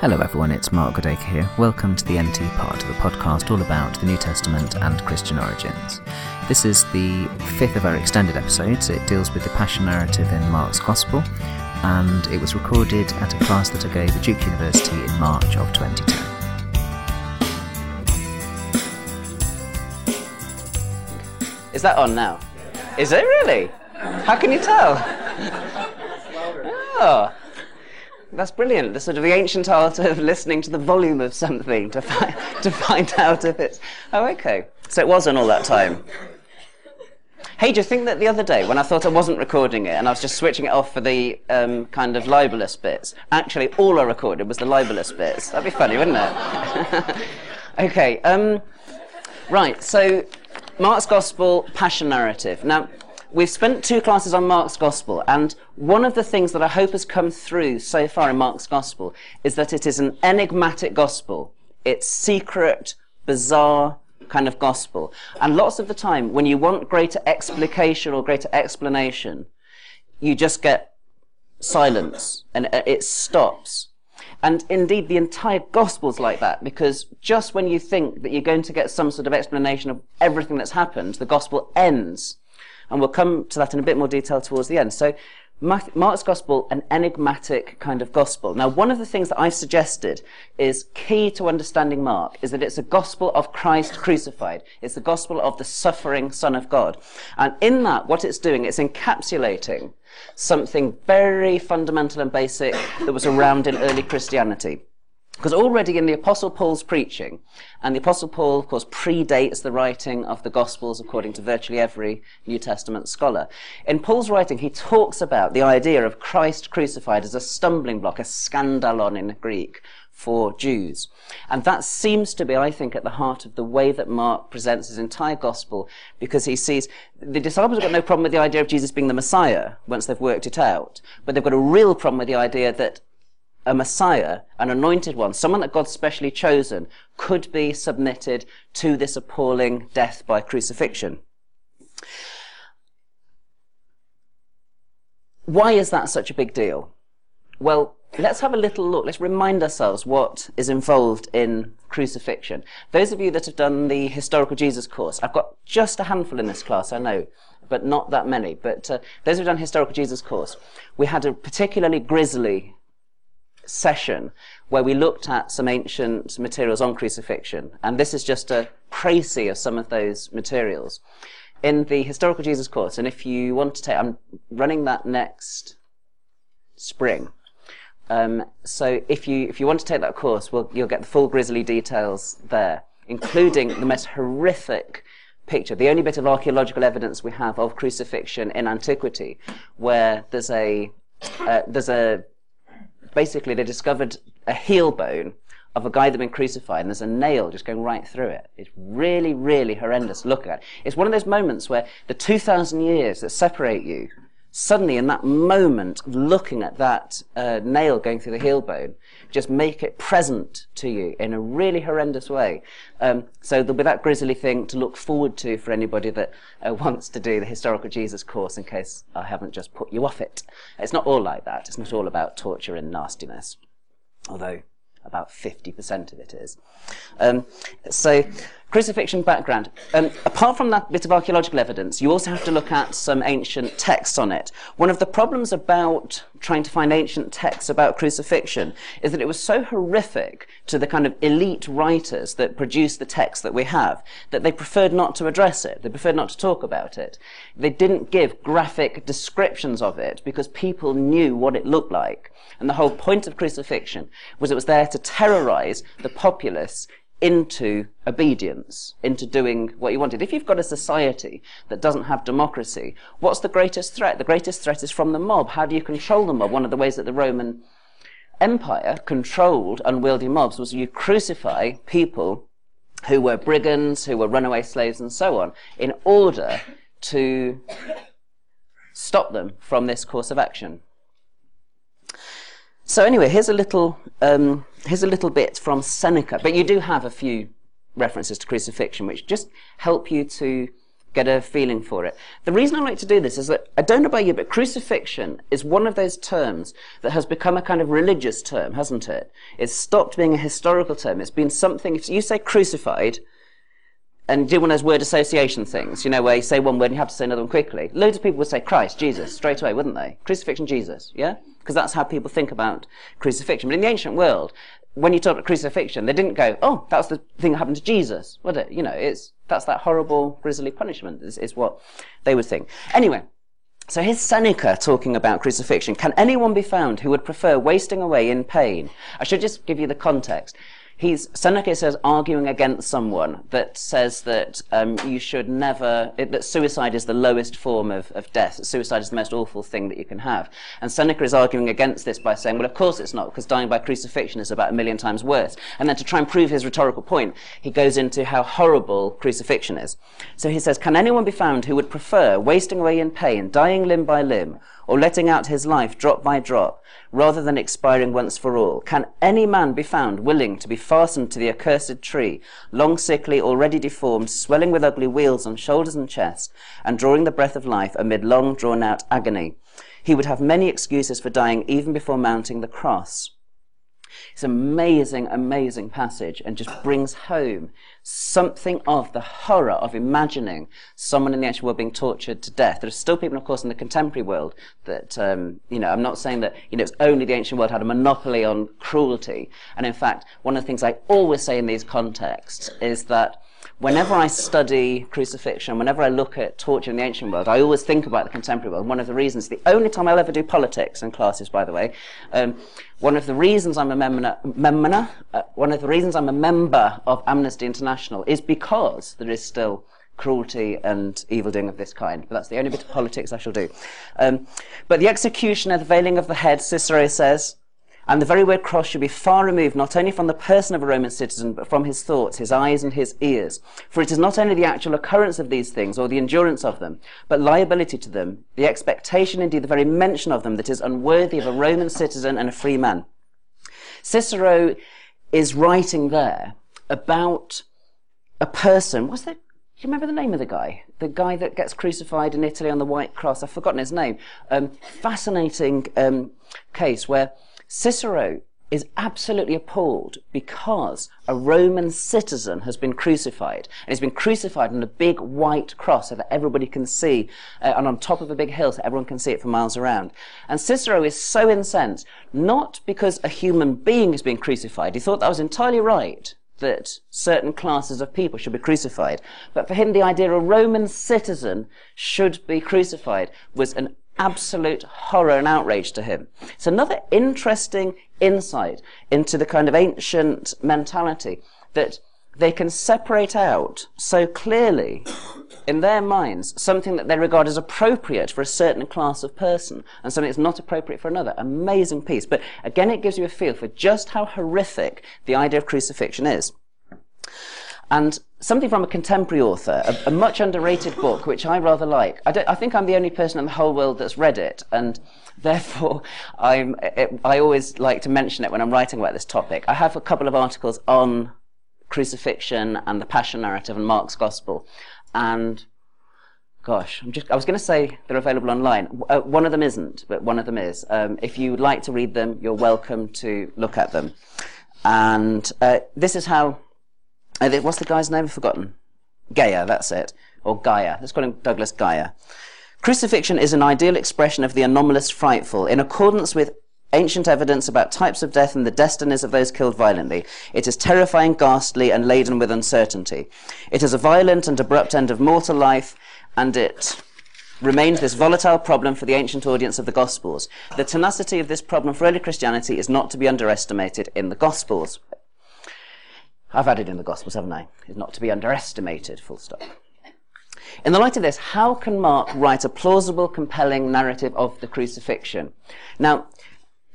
Hello, everyone, it's Mark Goodacre here. Welcome to the NT Pod of the podcast all about the New Testament and Christian origins. This is the fifth of our extended episodes. It deals with the Passion narrative in Mark's Gospel, and it was recorded at a class that I gave at Duke University in March of 2010. Is that on now? Is it really? How can you tell? Oh, that's brilliant. The sort of the ancient art of listening to the volume of something to find to find out if it's. Oh, okay. So it was on all that time. Hey, do you think that the other day when I thought I wasn't recording it and I was just switching it off for the um, kind of libelous bits, actually all I recorded was the libelous bits? That'd be funny, wouldn't it? okay. Um, right. So Mark's Gospel, Passion Narrative. Now, we've spent two classes on Mark's Gospel, and one of the things that I hope has come through so far in Mark's Gospel is that it is an enigmatic Gospel. It's secret, bizarre kind of Gospel. And lots of the time, when you want greater explication or greater explanation, you just get silence, and it stops. And indeed, the entire gospel's like that, because just when you think that you're going to get some sort of explanation of everything that's happened, the gospel ends. And we'll come to that in a bit more detail towards the end. So, Mark's gospel, an enigmatic kind of gospel. Now, one of the things that I've suggested is key to understanding Mark is that it's a gospel of Christ crucified. It's the gospel of the suffering Son of God. And in that, what it's doing, it's encapsulating something very fundamental and basic that was around in early Christianity. Because already in the Apostle Paul's preaching, and the Apostle Paul, of course, predates the writing of the Gospels according to virtually every New Testament scholar. In Paul's writing, he talks about the idea of Christ crucified as a stumbling block, a scandalon in Greek, for Jews. And that seems to be, I think, at the heart of the way that Mark presents his entire gospel, because he sees the disciples have got no problem with the idea of Jesus being the Messiah once they've worked it out, but they've got a real problem with the idea that a Messiah, an anointed one, someone that God's specially chosen, could be submitted to this appalling death by crucifixion. Why is that such a big deal? Well, let's have a little look. Let's remind ourselves what is involved in crucifixion. Those of you that have done the historical Jesus course, I've got just a handful in this class, I know, but not that many. But uh, those who've done historical Jesus course, we had a particularly grisly session where we looked at some ancient materials on crucifixion, and this is just a précis of some of those materials. In the historical Jesus course, and if you want to take, I'm running that next spring. Um, so if you if you want to take that course, well, you'll get the full grisly details there, including the most horrific picture, the only bit of archaeological evidence we have of crucifixion in antiquity, where there's a uh, there's a basically they discovered a heel bone of a guy that had been crucified, and there's a nail just going right through it. It's really, really horrendous look at. it. It's one of those moments where the 2,000 years that separate you suddenly in that moment of looking at that uh, nail going through the heel bone just make it present to you in a really horrendous way. Um, so there'll be that grisly thing to look forward to for anybody that uh, wants to do the historical jesus course in case i haven't just put you off it. It's not all like that. It's not all about torture and nastiness although about 50% of it is. Um, so Crucifixion background. Um, apart from that bit of archaeological evidence, you also have to look at some ancient texts on it. One of the problems about trying to find ancient texts about crucifixion is that it was so horrific to the kind of elite writers that produced the text that we have that they preferred not to address it. They preferred not to talk about it. They didn't give graphic descriptions of it because people knew what it looked like. And the whole point of crucifixion was it was there to terrorize the populace into obedience, into doing what you wanted. If you've got a society that doesn't have democracy, what's the greatest threat? The greatest threat is from the mob. How do you control the mob? One of the ways that the Roman Empire controlled unwieldy mobs was you crucify people who were brigands, who were runaway slaves, and so on, in order to stop them from this course of action. So anyway, here's a little um, here's a little bit from Seneca, but you do have a few references to crucifixion, which just help you to get a feeling for it. The reason I like to do this is that I don't know about you, but crucifixion is one of those terms that has become a kind of religious term, hasn't it? It's stopped being a historical term. It's been something, if you say crucified, and do one of those word association things, you know, where you say one word and you have to say another one quickly. Loads of people would say Christ, Jesus, straight away, wouldn't they? Crucifixion, Jesus, yeah? Because that's how people think about crucifixion. But in the ancient world, when you talk about crucifixion, they didn't go, oh, that's the thing that happened to Jesus, would it? You know, it's, that's that horrible, grisly punishment, is, is what they would think. Anyway, so here's Seneca talking about crucifixion. Can anyone be found who would prefer wasting away in pain? I should just give you the context he's Seneca says arguing against someone that says that um, you should never it, that suicide is the lowest form of, of death. Suicide is the most awful thing that you can have. And Seneca is arguing against this by saying, well, of course it's not, because dying by crucifixion is about a million times worse. And then to try and prove his rhetorical point, he goes into how horrible crucifixion is. So he says, can anyone be found who would prefer wasting away in pain, dying limb by limb, or letting out his life drop by drop, rather than expiring once for all? Can any man be found willing to be fastened to the accursed tree, long sickly, already deformed, swelling with ugly wheals on shoulders and chest, and drawing the breath of life amid long drawn out agony? He would have many excuses for dying even before mounting the cross. It's an amazing, amazing passage and just brings home something of the horror of imagining someone in the ancient world being tortured to death. There are still people, of course, in the contemporary world that, um, you know, I'm not saying that, you know, it's only the ancient world had a monopoly on cruelty. And in fact, one of the things I always say in these contexts is that whenever I study crucifixion, whenever I look at torture in the ancient world, I always think about the contemporary world. One of the reasons, the only time I'll ever do politics in classes, by the way, um, one of the reasons I'm a member, uh, one of the reasons I'm a member of Amnesty International is because there is still cruelty and evil doing of this kind. But that's the only bit of politics I shall do. Um, but the executioner, the veiling of the head, Cicero says, and the very word cross should be far removed not only from the person of a Roman citizen, but from his thoughts, his eyes, and his ears. For it is not only the actual occurrence of these things, or the endurance of them, but liability to them, the expectation, indeed the very mention of them, that is unworthy of a Roman citizen and a free man. Cicero is writing there about a person. What's the? Do you remember the name of the guy? The guy that gets crucified in Italy on the white cross. I've forgotten his name. Um, fascinating um, case where Cicero is absolutely appalled because a Roman citizen has been crucified. And he's been crucified on a big white cross so that everybody can see, uh, and on top of a big hill so everyone can see it for miles around. And Cicero is so incensed, not because a human being has been crucified. He thought that was entirely right that certain classes of people should be crucified. But for him, the idea a Roman citizen should be crucified was an absolute horror and outrage to him. It's another interesting insight into the kind of ancient mentality that they can separate out so clearly in their minds something that they regard as appropriate for a certain class of person and something that's not appropriate for another. Amazing piece. But again, it gives you a feel for just how horrific the idea of crucifixion is. And something from a contemporary author, a, a much underrated book, which I rather like. I, I, think I'm the only person in the whole world that's read it, and therefore I'm, it, I always like to mention it when I'm writing about this topic. I have a couple of articles on crucifixion and the Passion narrative and Mark's Gospel, and gosh, I'm just, I was going to say they're available online. Uh, one of them isn't, but one of them is. Um, if you'd like to read them, you're welcome to look at them. And uh, this is how Oh, what's the guy's name? I've forgotten. Geyer, that's it. Or Gaia. Let's call him Douglas Geyer. Crucifixion is an ideal expression of the anomalous frightful, in accordance with ancient evidence about types of death and the destinies of those killed violently. It is terrifying, ghastly, and laden with uncertainty. It is a violent and abrupt end of mortal life, and it remains this volatile problem for the ancient audience of the Gospels. The tenacity of this problem for early Christianity is not to be underestimated in the Gospels. I've added in the Gospels, haven't I? Is not to be underestimated, full stop. In the light of this, how can Mark write a plausible, compelling narrative of the crucifixion? Now,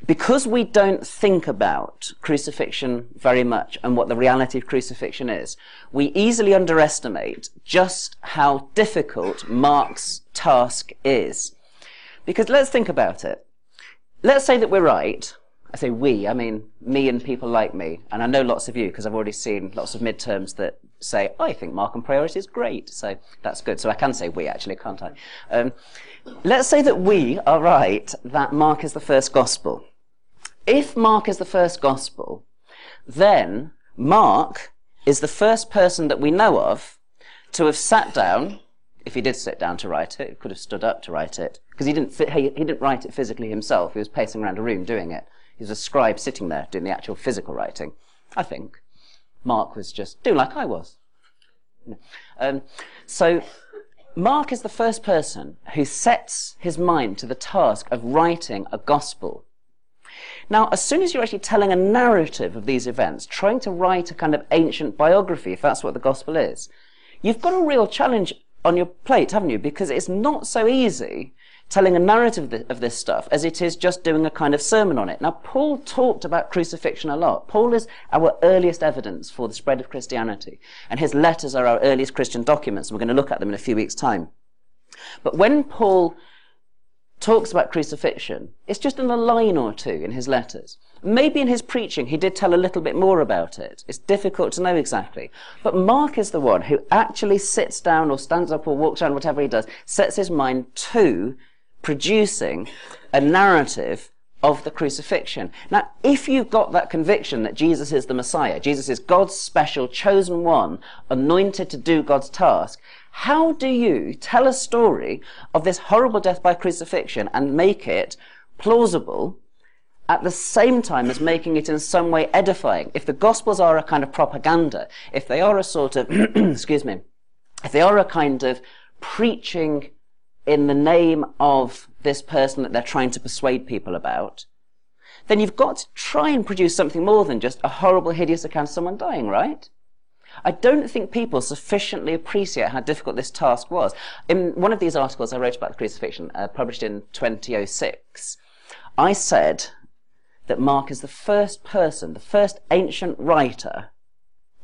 because we don't think about crucifixion very much and what the reality of crucifixion is, we easily underestimate just how difficult Mark's task is. Because let's think about it. Let's say that we're right, I say we, I mean me and people like me, and I know lots of you because I've already seen lots of midterms that say, I think Markan priority is great. So that's good. So I can say we actually, can't I? Um, let's say that we are right that Mark is the first gospel. If Mark is the first gospel, then Mark is the first person that we know of to have sat down, if he did sit down to write it, he could have stood up to write it, because he didn't, he, he didn't write it physically himself. He was pacing around a room doing it. He was a scribe sitting there doing the actual physical writing. I think Mark was just doing like I was. Um, so Mark is the first person who sets his mind to the task of writing a gospel. Now, as soon as you're actually telling a narrative of these events, trying to write a kind of ancient biography, if that's what the gospel is, you've got a real challenge on your plate, haven't you? Because it's not so easy telling a narrative of this stuff as it is just doing a kind of sermon on it. Now, Paul talked about crucifixion a lot. Paul is our earliest evidence for the spread of Christianity, and his letters are our earliest Christian documents, we're going to look at them in a few weeks' time. But when Paul talks about crucifixion, it's just in a line or two in his letters. Maybe in his preaching he did tell a little bit more about it. It's difficult to know exactly. But Mark is the one who actually sits down or stands up or walks around, whatever he does, sets his mind to producing a narrative of the crucifixion. Now, if you've got that conviction that Jesus is the Messiah, Jesus is God's special chosen one, anointed to do God's task, how do you tell a story of this horrible death by crucifixion and make it plausible at the same time as making it in some way edifying? If the Gospels are a kind of propaganda, if they are a sort of, excuse me, if they are a kind of preaching in the name of this person that they're trying to persuade people about, then you've got to try and produce something more than just a horrible, hideous account of someone dying, right? I don't think people sufficiently appreciate how difficult this task was. In one of these articles I wrote about the crucifixion, uh, published in 2006, I said that Mark is the first person, the first ancient writer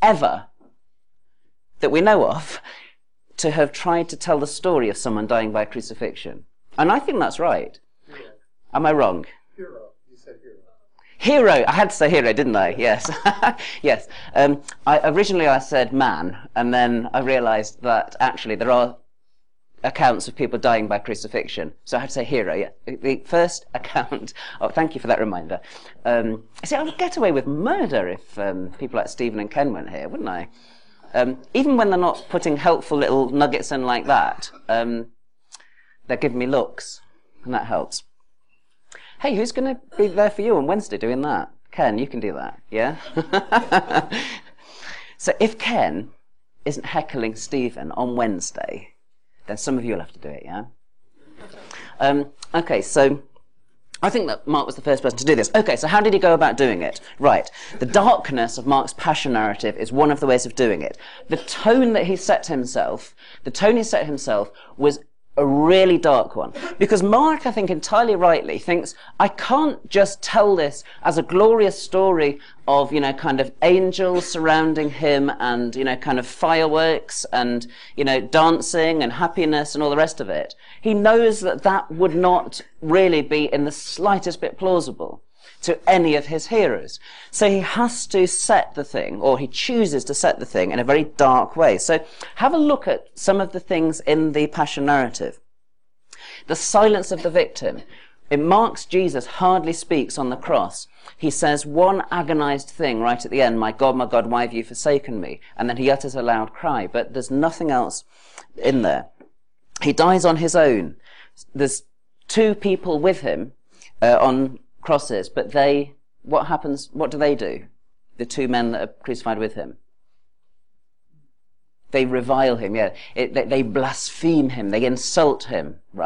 ever that we know of to have tried to tell the story of someone dying by crucifixion. And I think that's right. Hero. Am I wrong? Hero. You said hero. Hero. I had to say hero, didn't I? Yes. yes. Um, I, originally I said man, and then I realized that actually there are accounts of people dying by crucifixion. So I had to say hero. Yeah. The first account. Oh, thank you for that reminder. Um, see, I would get away with murder if um, people like Stephen and Ken weren't here, wouldn't I? Um, even when they're not putting helpful little nuggets in like that, um, they're giving me looks, and that helps. Hey, who's going to be there for you on Wednesday doing that? Ken, you can do that, yeah? so if Ken isn't heckling Stephen on Wednesday, then some of you will have to do it, yeah? Um, okay, so I think that Mark was the first person to do this. Okay, so how did he go about doing it? Right. The darkness of Mark's passion narrative is one of the ways of doing it. The tone that he set himself, the tone he set himself was a really dark one. Because Mark, I think entirely rightly, thinks, I can't just tell this as a glorious story of, you know, kind of angels surrounding him and, you know, kind of fireworks and, you know, dancing and happiness and all the rest of it. He knows that that would not really be in the slightest bit plausible to any of his hearers. So he has to set the thing, or he chooses to set the thing in a very dark way. So have a look at some of the things in the Passion narrative. The silence of the victim. It marks Jesus hardly speaks on the cross. He says one agonized thing right at the end, My God, my God, why have you forsaken me? And then he utters a loud cry, but there's nothing else in there. He dies on his own. There's two people with him uh, on crosses, but they, what happens, what do they do? The two men that are crucified with him. They revile him, yeah. It, they, they blaspheme him, they insult him, right?